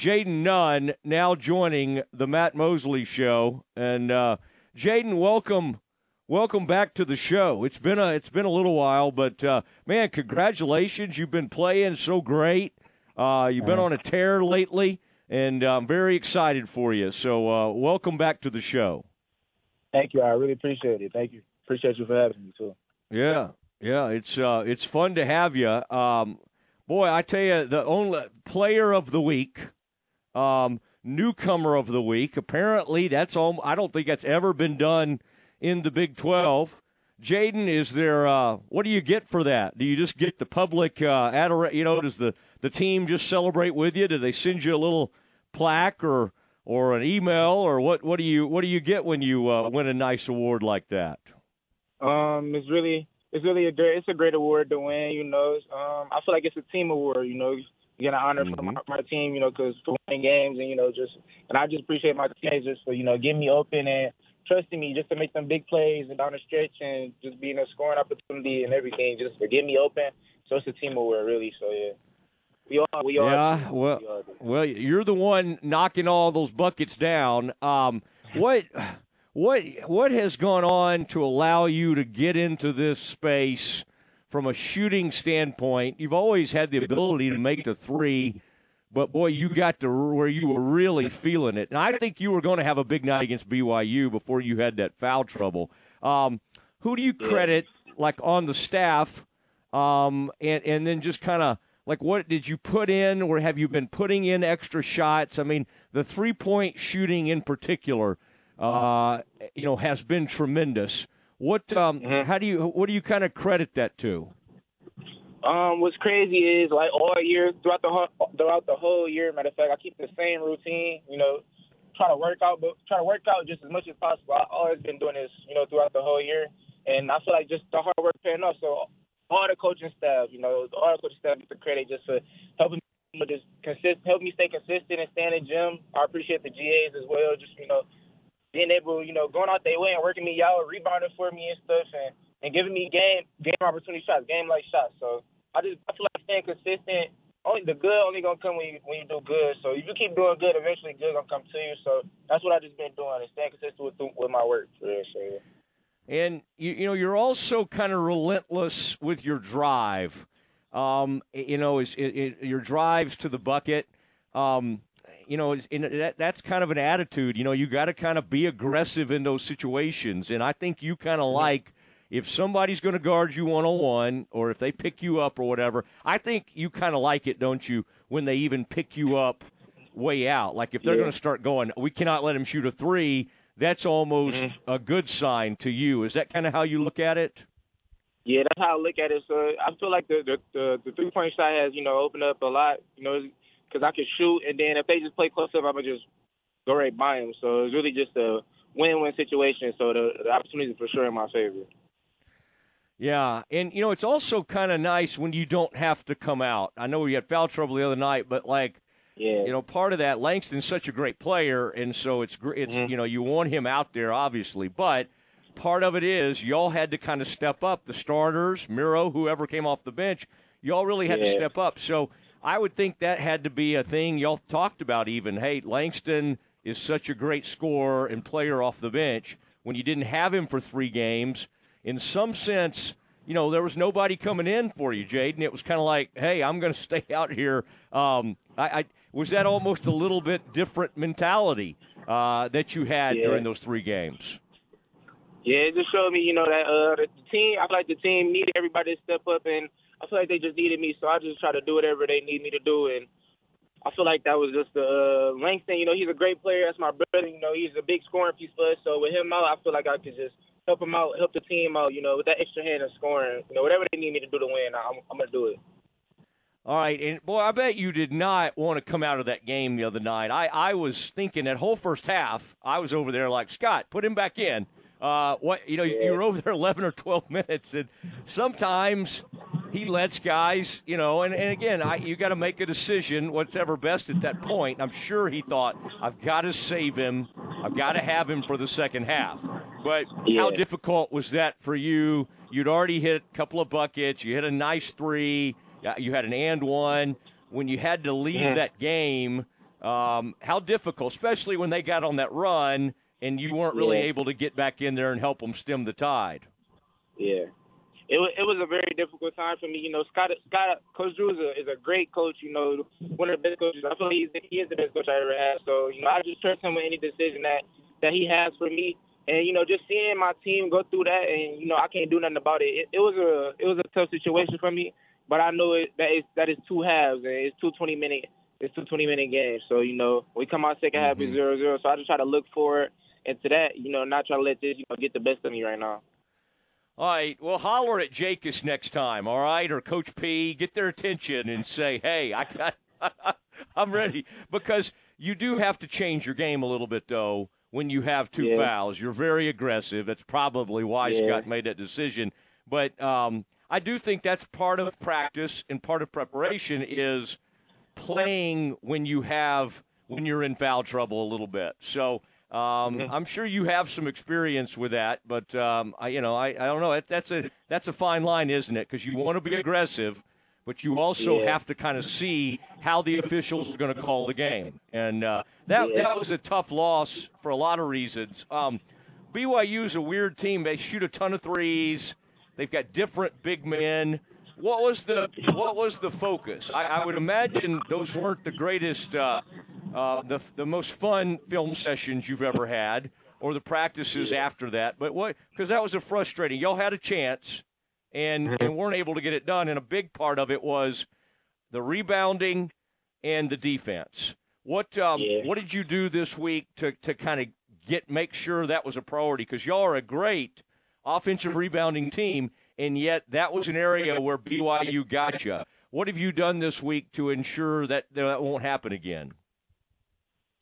Jayden Nunn now joining the Matt Mosley Show, and uh, Jayden, welcome, welcome back to the show. It's been a it's been a little while, but uh, man, congratulations! You've been playing so great. Uh, you've been on a tear lately, and I'm very excited for you. So, uh, welcome back to the show. Thank you. I really appreciate it. Thank you. Appreciate you for having me too. Yeah, yeah. It's uh, it's fun to have you. Um, boy, I tell you, the only player of the week, um, newcomer of the week. Apparently, that's all. I don't think that's ever been done in the Big Twelve. Jayden, is there? Uh, what do you get for that? Do you just get the public uh, adora- You know, does the the team just celebrate with you? Do they send you a little plaque or or an email or what? What do you what do you get when you uh, win a nice award like that? Um, it's really it's really a great it's a great award to win. You know, um, I feel like it's a team award. You know, you get an honor mm-hmm. from my, my, team. You know, because for winning games and you know just and I just appreciate my teammates just for you know getting me open and trusting me just to make some big plays and down the stretch and just being a scoring opportunity and everything just to get me open. So it's a team award, really. So yeah. We are. We are. Yeah. Well, we are. well, you're the one knocking all those buckets down. Um, what, what, what has gone on to allow you to get into this space from a shooting standpoint? You've always had the ability to make the three, but boy, you got to where you were really feeling it. And I think you were going to have a big night against BYU before you had that foul trouble. Um, who do you credit, like on the staff, um, and and then just kind of like what did you put in or have you been putting in extra shots i mean the three point shooting in particular uh, you know has been tremendous what um, mm-hmm. how do you what do you kind of credit that to um, what's crazy is like all year throughout the whole, throughout the whole year. Matter of fact, I keep the same routine. You know, try to work out, but try to work out just as much as possible. I always been doing this, you know, throughout the whole year, and I feel like just the hard work paying off. So all the coaching staff, you know, all the coaching staff gets the credit just for helping me just consist, help me stay consistent and stay in the gym. I appreciate the GAs as well, just you know, being able, you know, going out their way and working me out, rebounding for me and stuff, and and giving me game game opportunity shots, game like shots. So I just I feel like staying consistent. Only the good only gonna come when you when you do good. So if you keep doing good, eventually good gonna come to you. So that's what I just been doing and staying consistent with with my work. And you, you know, you're also kind of relentless with your drive. Um, you know, is your drives to the bucket. Um, you know, that, that's kind of an attitude. You know, you got to kind of be aggressive in those situations. And I think you kind of mm-hmm. like if somebody's going to guard you one on one, or if they pick you up or whatever. I think you kind of like it, don't you? When they even pick you up way out, like if they're yeah. going to start going, we cannot let him shoot a three that's almost mm-hmm. a good sign to you. Is that kind of how you look at it? Yeah, that's how I look at it. So I feel like the the, the, the three point shot has you know opened up a lot. You know, because I can shoot, and then if they just play close up, I'm gonna just go right by them. So it's really just a win-win situation. So the, the opportunity is for sure in my favor. Yeah, and you know it's also kind of nice when you don't have to come out. I know we had foul trouble the other night, but like yeah. You know, part of that, Langston's such a great player, and so it's it's mm-hmm. you know you want him out there obviously, but part of it is y'all had to kind of step up. The starters, Miro, whoever came off the bench, y'all really had yeah. to step up. So I would think that had to be a thing y'all talked about. Even hey, Langston is such a great scorer and player off the bench. When you didn't have him for three games, in some sense, you know, there was nobody coming in for you, Jayden. It was kind of like, hey, I'm going to stay out here. Um, I, I, was that almost a little bit different mentality uh, that you had yeah. during those three games? Yeah, it just showed me, you know, that uh, the team. I feel like the team needed everybody to step up, and I feel like they just needed me. So I just try to do whatever they need me to do, and I feel like that was just the uh, Langston. You know, he's a great player. That's my brother. You know, he's a big scoring piece for us. So with him out, I feel like I could just help him out, help the team out. You know, with that extra hand of scoring. You know, whatever they need me to do to win, I'm, I'm gonna do it. All right, and boy, I bet you did not want to come out of that game the other night. I, I was thinking that whole first half, I was over there like Scott, put him back in. Uh, what you know, yeah. you were over there eleven or twelve minutes, and sometimes he lets guys, you know, and, and again, I, you got to make a decision, whatever best at that point. I'm sure he thought, I've got to save him, I've got to have him for the second half. But yeah. how difficult was that for you? You'd already hit a couple of buckets, you hit a nice three you had an and one. When you had to leave that game, Um, how difficult, especially when they got on that run and you weren't really Yeah. able to get back in there and help them stem the tide. Yeah. It was, it was a very difficult time for me. You know, Scott, Scott Coach Drew is a, is a great coach. You know, one of the best coaches. I feel he's, he is the best coach I ever had. So, you know, I just trust him with any decision that, that he has for me. And, you know, just seeing my team go through that and, you know, I can't do nothing about it. It, it was a it was a tough situation for me. But I know it, that is that is two halves and it's two 20 minute it's two 20 minute games. So, you know, we come out 2nd half Mhm. is zero zero. So I just try to look forward into that, you know, not try to let this, you know, get the best of me right now. All right. Well, holler at Jacobs next time, all right? Or Coach P. Get their attention and say, hey, I got, I'm ready. Because you do have to change your game a little bit, though, when you have two Yeah. fouls. You're very aggressive. That's probably why Yeah. Scott made that decision. But um, I do think that's part of practice and part of preparation is playing when you have when you're in foul trouble a little bit. So um, Mm-hmm. I'm sure you have some experience with that, but um, I, you know, I, I don't know. That, that's a that's a fine line, isn't it? Because you want to be aggressive, but you also Yeah. have to kind of see how the officials are going to call the game. And uh, that Yeah. that was a tough loss for a lot of reasons. Um, BYU's a weird team. They shoot a ton of threes. They've got different big men. What was the what was the focus? I, I would imagine those weren't the greatest, uh, uh, the the most fun film sessions you've ever had, or the practices after that. But what? Because that was a frustrating. Y'all had a chance, and and weren't able to get it done. And a big part of it was the rebounding and the defense. What um, Yeah. what did you do this week to to kind of get make sure that was a priority? Because y'all are a great offensive rebounding team, and yet that was an area where BYU got you. What have you done this week to ensure that that won't happen again?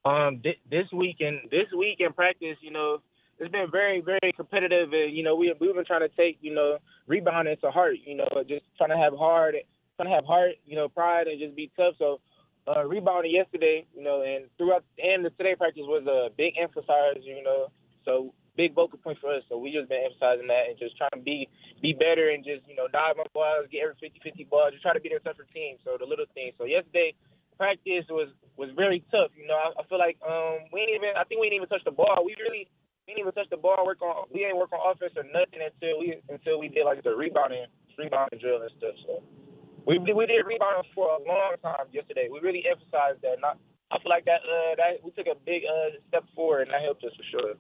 Um, thi- this week and this week in practice, you know, it's been very, very competitive, and you know, we we've been trying to take, you know, rebounding to heart, you know, just trying to have hard, trying to have heart, you know, pride, and just be tough. So, uh, rebounding yesterday, you know, and throughout and the today practice was a big emphasis, you know, so big vocal point for us. So we just been emphasizing that and just trying to be be better and just you know dive my balls, get every 50-50 ball, just try to be the tougher team. So the little things. So yesterday practice was was very tough. You know, I, I feel like um we ain't even I think we didn't even touch the ball. We really we didn't even touch the ball. Work on we ain't work on offense or nothing until we until we did like the rebounding rebounding drill and stuff. So we we did rebounding for a long time yesterday. We really emphasized that. Not I feel like that uh that we took a big uh step forward and that helped us for sure.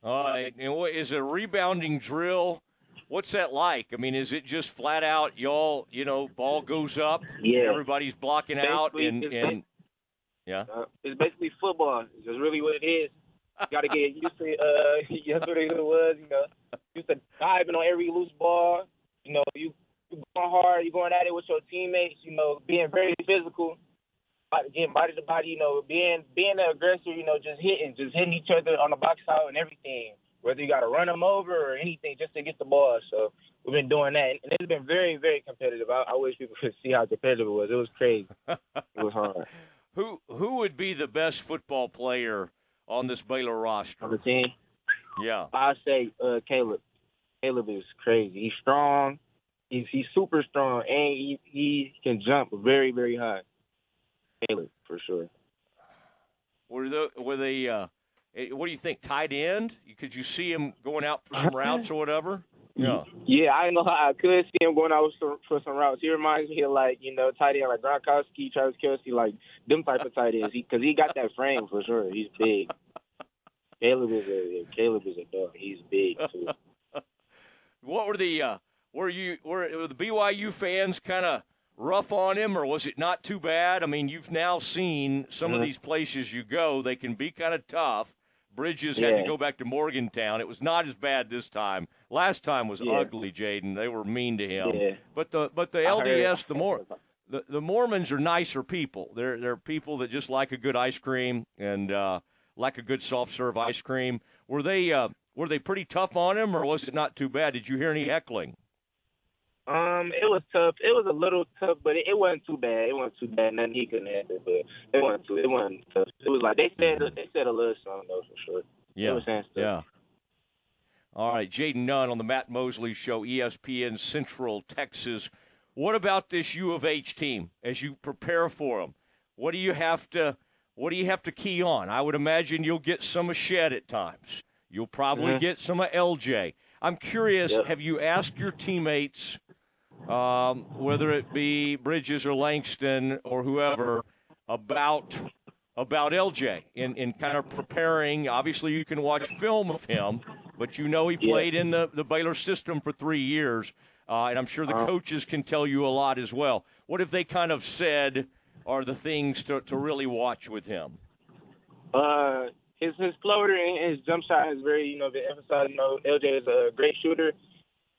All right, and what is a rebounding drill? What's that like? I mean, is it just flat out y'all? You know, ball goes up, Yeah. everybody's blocking out, and and yeah. Uh, it's basically football. It's really what it is. You got to get used to. Uh, what it was. You know, used to diving on every loose ball. You know, you you going hard. You going at it with your teammates. You know, being very physical, body- getting body to body. You know, being being the aggressor. You know, just hitting, just hitting each other on the box out and everything. Whether you got to run them over or anything, just to get the ball. So we've been doing that, and it's been very, very competitive. I, I wish people could see how competitive it was. It was crazy. it was hard. Who who would be the best football player on this Baylor roster? On the team. Yeah. I say uh, Caleb. Caleb is crazy. He's strong. He's he's super strong, and he he can jump very very high. Caleb for sure. Were the were they? Uh, what do you think? Tight end? Could you see him going out for some routes or whatever? Yeah. Yeah, I know how I could see him going out with for some routes. He reminds me of like you know tight end like Gronkowski, Travis Kelce, like them type of tight ends. Because he, got that frame for sure. He's big. Caleb is a Caleb is a dog. He's big too. What were the? Uh, were you were, were the BYU fans kind of rough on him, or was it not too bad? I mean, you've now seen some of Mhm. these places you go; they can be kind of tough. Bridges had to go back to Morgantown. It was not as bad this time. Last time was Yeah. ugly, Jayden. They were mean to him. Yeah. But the but the I LDS, the more the, the Mormons are nicer people. They're they're people that just like a good ice cream and uh, like a good soft serve ice cream. Were they uh, were they pretty tough on him, or was it not too bad? Did you hear any heckling? Um, it was tough. It was a little tough, but it, it wasn't too bad. It wasn't too bad. Nothing he couldn't handle, but it wasn't too. It wasn't tough. It was like they said. They said a little something though for sure. Yeah, were saying stuff. yeah. All right, Jayden Nunn on the Matt Mosley Show, ESPN Central Texas. What about this U of H team as you prepare for them? what do you have to what do you have to key on? I would imagine you'll get some of Shead at times. You'll probably mm-hmm. get some of LJ. I'm curious, yep. have you asked your teammates, um, whether it be Bridges or Langston or whoever, about about LJ in, in kind of preparing? Obviously, you can watch film of him, but you know he played yeah. in the, the Baylor system for three years, uh, and I'm sure the uh-huh. coaches can tell you a lot as well. What have they kind of said are the things to, to really watch with him? Uh, his his floater and his jump shot is very you know been emphasized. You know, LJ is a great shooter,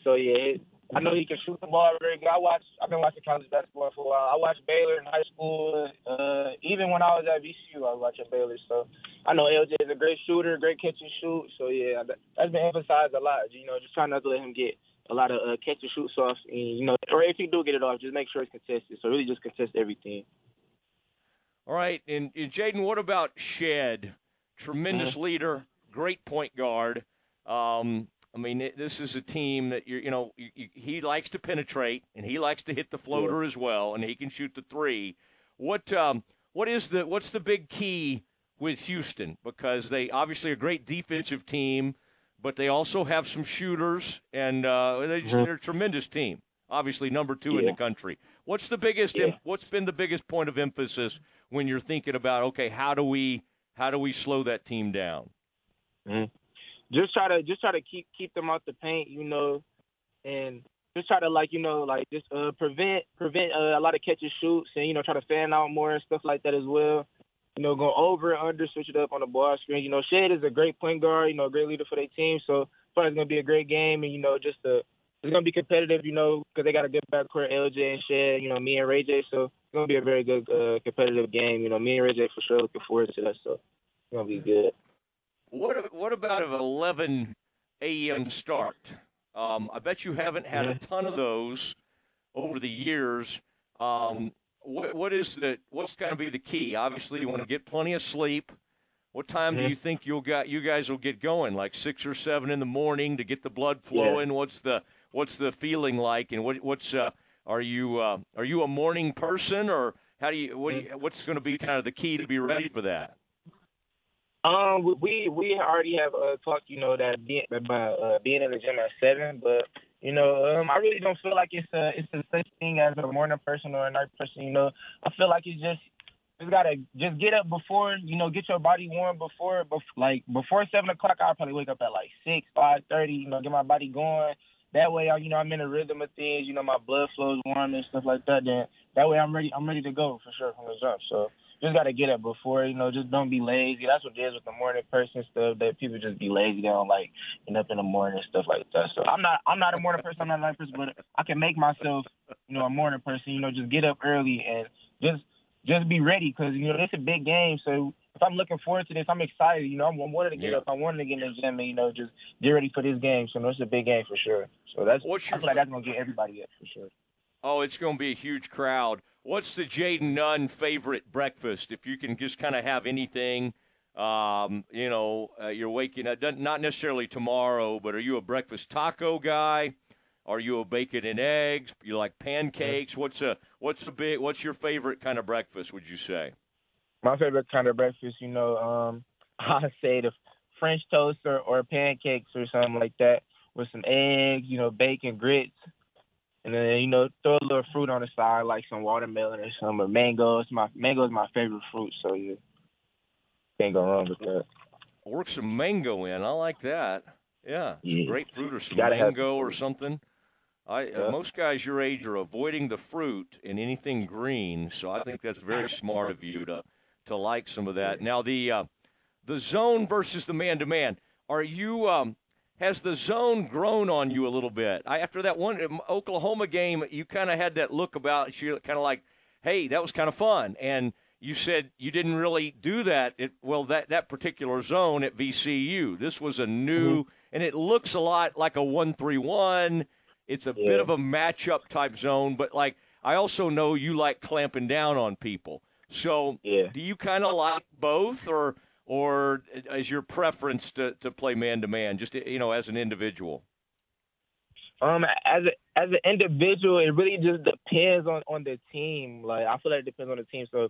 so yeah, I know he can shoot the ball very good. I watch. I've been watching college basketball for a while. I watched Baylor in high school. Uh, even when I was at VCU, I was watching Baylor. So I know LJ is a great shooter, great catch and shoot. So yeah, that, has been emphasized a lot. You know, just trying not to let him get a lot of uh, catch and shoot off. And, you know, or if he do get it off, just make sure it's contested. So really, just contest everything. All right, and, and Jayden, what about Shead? Tremendous mm-hmm. leader, great point guard. Um, I mean, it, this is a team that you're, you know, you, you, he likes to penetrate and he likes to hit the floater yeah. as well, and he can shoot the three. What, um, what is the, what's the big key with Houston? Because they obviously a great defensive team, but they also have some shooters, and uh, they just, mm-hmm. they're a tremendous team. Obviously, number two yeah. in the country. What's the biggest? Yeah. What's been the biggest point of emphasis when you're thinking about okay, how do we how do we slow that team down? Mm-hmm. Just try to just try to keep keep them out the paint, you know, and just try to like you know like just uh, prevent prevent uh, a lot of catch and shoots, and you know try to fan out more and stuff like that as well. You know, go over and under, switch it up on the ball screen. You know, Shead is a great point guard, you know, a great leader for their team. So, it's gonna be a great game, and you know, just a it's gonna be competitive, you know, because they got a good backcourt, LJ and Shead, you know, me and Ray J. So it's gonna be a very good uh, competitive game. You know, me and Ray J. for sure looking forward to that. So it's gonna be good. What What about an 11 a.m. start? Um, I bet you haven't had a ton of those over the years. Um, what, what is the What's going to be the key? Obviously, you want to get plenty of sleep. What time do you think you'll got you guys will get going? Like six or seven in the morning to get the blood flowing. Yeah. What's the what's the feeling like, and what, what's uh, are you uh, are you a morning person, or how do you, what do you what's going to be kind of the key to be ready for that? Um, we we already have uh, talked, you know, that being about uh, being in the gym at seven, but you know, um, I really don't feel like it's a it's a such thing as a morning person or a night person. You know, I feel like it's just just gotta just get up before you know get your body warm before, before like before seven o'clock. I'll probably wake up at like six five thirty. You know, get my body going that way, I, you know, I'm in a rhythm of things. You know, my blood flows warm and stuff like that. Then that way, I'm ready. I'm ready to go for sure from the jump. So just got to get up before. You know, just don't be lazy. That's what it is with the morning person stuff. That people just be lazy. They don't like get up in the morning and stuff like that. So I'm not. I'm not a morning person. I'm not a night person, but I can make myself, you know, a morning person. You know, just get up early and just just be ready because you know it's a big game. So if I'm looking forward to this, I'm excited. You know, I'm, I'm wanting to get yeah. up. I wanted to get in the gym and you know just get ready for this game. So no, it's a big game for sure. So that's What's I feel like that's gonna get everybody up for sure. Oh, it's going to be a huge crowd. What's the Jayden Nunn favorite breakfast? If you can just kind of have anything, um, you know, uh, you're waking up, not necessarily tomorrow, but are you a breakfast taco guy? Are you a bacon and eggs? You like pancakes? What's a what's the big? What's your favorite kind of breakfast? Would you say? My favorite kind of breakfast, you know, um, I say the French toast or, or pancakes or something like that with some eggs, you know, bacon, grits, and then you know throw a little fruit on the side like some watermelon or some or mango. It's my mango is my favorite fruit, so you can't go wrong with that. Work some mango in. I like that. Yeah, yeah. grapefruit or some mango or something. I, uh, yeah. uh, most guys your age are avoiding the fruit and anything green, so I think that's very smart of you to to like some of that. Now the uh, the zone versus the man to man. Are you um, has the zone grown on you a little bit? I, after that one um, Oklahoma game, you kind of had that look about you, kind of like, hey, that was kind of fun, and you said you didn't really do that. It, well, that that particular zone at VCU, this was a new, mm-hmm. and it looks a lot like a one three one. It's a yeah. bit of a matchup type zone, but like I also know you like clamping down on people. So, yeah. do you kind of like both, or or is your preference to, to play man to man, just you know, as an individual? Um, as a, as an individual, it really just depends on on the team. Like I feel like it depends on the team. So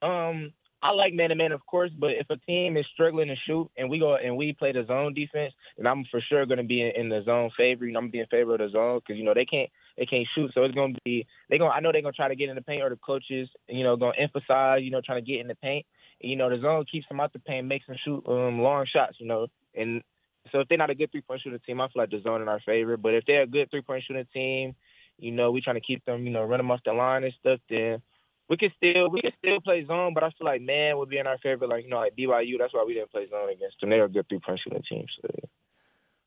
Um, I like man to man, of course, but if a team is struggling to shoot and we go and we play the zone defense, then I'm for sure going to be in, in, the zone favor. You know, I'm gonna be in favor of the zone because you know they can't they can't shoot, so it's going to be they going I know they're going to try to get in the paint, or the coaches you know going to emphasize you know trying to get in the paint. You know, the zone keeps them out the paint, makes them shoot um, long shots. You know, and so if they're not a good three point shooting team, I feel like the zone in our favor. But if they're a good three point shooting team, you know, we're trying to keep them, you know, run them off the line and stuff, then we can still we can still play zone, but I feel like man would be in our favor. Like you know, like BYU, that's why we didn't play zone against them. They're a good three point shooting team. So.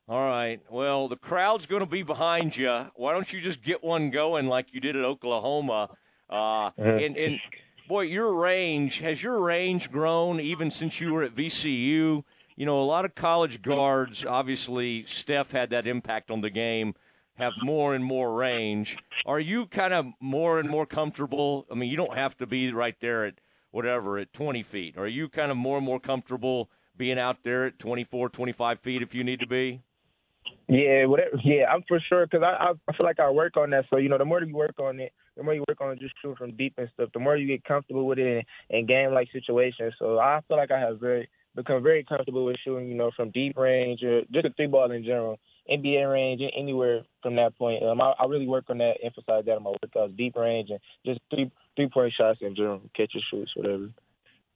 All right. Well, the crowd's going to be behind you. Why don't you just get one going like you did at Oklahoma? Uh, mm-hmm. and, and boy, your range has your range grown even since you were at VCU. You know, a lot of college guards. Obviously, Steph had that impact on the game have more and more range. Are you kind of more and more comfortable? I mean, you don't have to be right there at whatever at 20 feet. Are you kind of more and more comfortable being out there at 24, 25 feet if you need to be? Yeah, whatever. Yeah, I'm for sure because I, I feel like I work on that. So you know, the more you work on it, the more you work on just shooting from deep and stuff, the more you get comfortable with it in, in game like situations. So I feel like I have very become very comfortable with shooting, you know, from deep range or just a three ball in general. NBA range, anywhere from that point. Um, I, I, really work on that, emphasize that in my workouts, deep range and just three three point shots in general, catch and shoots, whatever.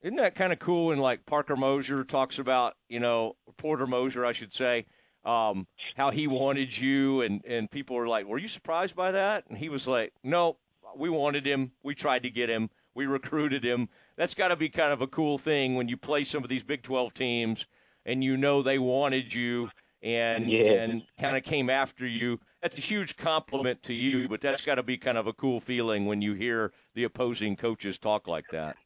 Isn't that kind of cool? And like Parker Mosier talks about, you know, Porter Moser, I should say, um, how he wanted you, and and people were like, "Were you surprised by that?" And he was like, "No, we wanted him. We tried to get him. We recruited him." That's got to be kind of a cool thing when you play some of these Big 12 teams and you know they wanted you and yeah. and kind of came after you. That's a huge compliment to you, but that's got to be kind of a cool feeling when you hear the opposing coaches talk like that.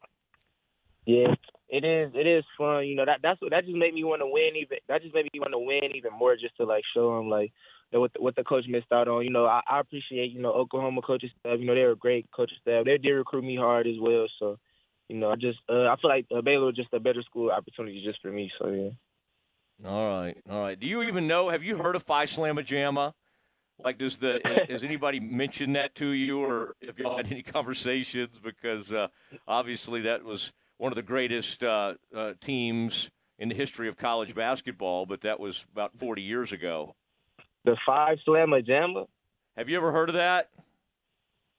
Yeah, it is. It is fun. You know that that's what that just made me want to win. Even that just made me want to win even more, just to like show them like what the, what the coach missed out on. You know, I, I appreciate you know Oklahoma coaching staff. You know, they're a great coaching staff. They did recruit me hard as well. So, you know, I just uh, I feel like uh, Baylor was just a better school opportunity just for me. So yeah. All right, all right. Do you even know? Have you heard of Phi Slamma Jamma? Like, does the has anybody mentioned that to you, or if y'all had any conversations? Because uh, obviously that was one of the greatest uh, uh, teams in the history of college basketball, but that was about 40 years ago. The Phi Slamma Jamma. Have you ever heard of that?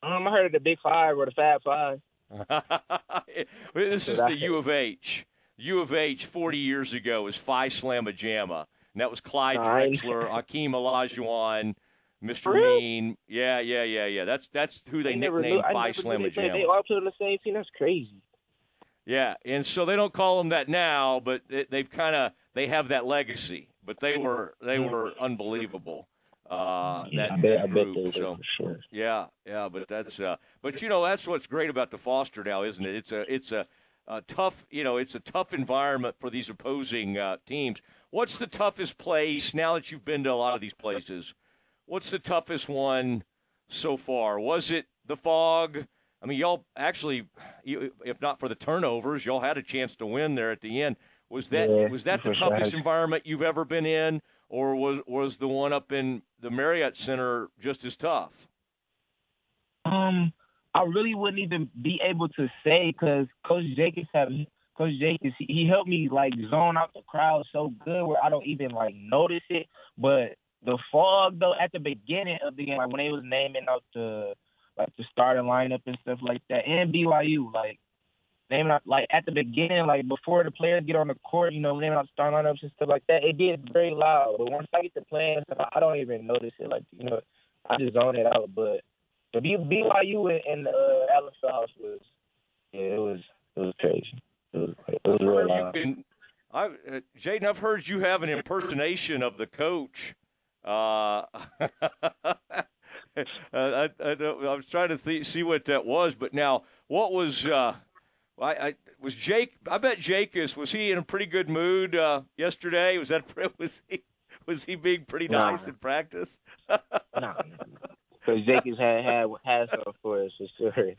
Um, I heard of the Big Five or the Fab Five. this is the U of H. U of H 40 years ago was Phi Slamma Jamma. And that was Clyde Drexler, Hakeem Olajuwon, Mr. Really? Mean. Yeah, yeah, yeah, yeah. That's that's who they nicknamed Phi Slamma Jamma. They all put on the same team. That's crazy. Yeah, and so they don't call them that now, but they've kind of they have that legacy. But they were they were unbelievable. Uh, that, I bet, group. I bet so, sure. Yeah, yeah, but that's uh, but you know that's what's great about the Foster now, isn't it? It's a it's a uh, tough, you know, it's a tough environment for these opposing uh, teams. What's the toughest place now that you've been to a lot of these places? What's the toughest one so far? Was it the Phog? I mean, y'all actually, if not for the turnovers, y'all had a chance to win there at the end. Was that yeah, was that the toughest environment you've ever been in, or was was the one up in the Marriott Center just as tough? Um, I really wouldn't even be able to say because Coach Jacobs have Coach Jacobs he, he helped me like zone out the crowd so good where I don't even like notice it. But the Phog though at the beginning of the game, like when they was naming out the like the starting lineup and stuff like that, and BYU like naming out like at the beginning, like before the players get on the court, you know, naming out starting lineups and stuff like that, it gets very loud. But once I get to playing stuff, I don't even notice it. Like you know, I just zone it out. But the BYU and uh, Allen House was yeah, it was it was crazy. It was, it was real loud. I, uh, Jayden, I've heard you have an impersonation of the coach. Uh, I, I, I, was trying to th- see what that was, but now what was uh, I, I was Jake? I bet Jacobs was he in a pretty good mood uh, yesterday? Was that was he was he being pretty nice in practice? no, because Jacobs had had had some for us for sure.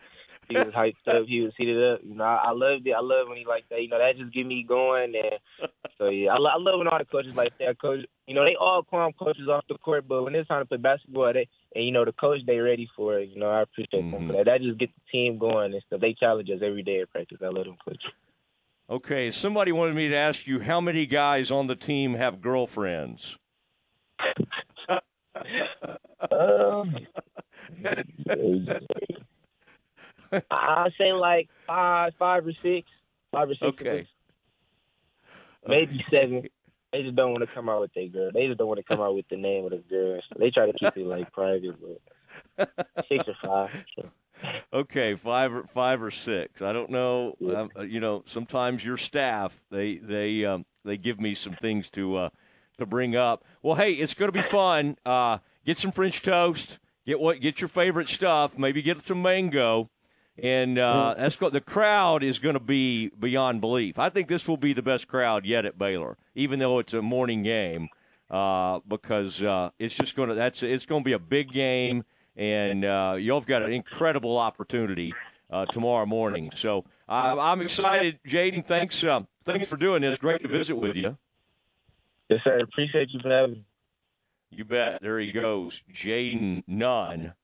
He was hyped up. He was heated up. You know, I, I loved it. I love when he like that. You know, that just get me going. And so yeah, I, I love when all the coaches like that. Coach, you know, they all calm coaches off the court, but when it's time to play basketball, they and you know the coach they ready for it. You know, I appreciate Mhm. them for that. That just gets the team going and stuff. They challenge us every day at practice. I love them coaches. Okay, somebody wanted me to ask you how many guys on the team have girlfriends. Um, I say like five, five or six, five or six. Okay. Maybe seven. They just don't want to come out with their girl. They just don't want to come out with the name of the girl. So they try to keep it like private, but six or five. So. Okay, five or five or six. I don't know. Um, uh, you know, sometimes your staff they they um, they give me some things to uh, to bring up. Well, hey, it's going to be fun. Uh, get some French toast. Get what? Get your favorite stuff. Maybe get some mango. And uh, that's go- the crowd is going to be beyond belief. I think this will be the best crowd yet at Baylor, even though it's a morning game, uh, because uh, it's just going to that's it's going to be a big game, and uh, y'all have got an incredible opportunity uh, tomorrow morning. So I I'm excited, Jayden. Thanks, uh, thanks for doing this. Great to visit with you. Yes, sir. Appreciate you for having me. You bet. There he goes, Jayden Nunn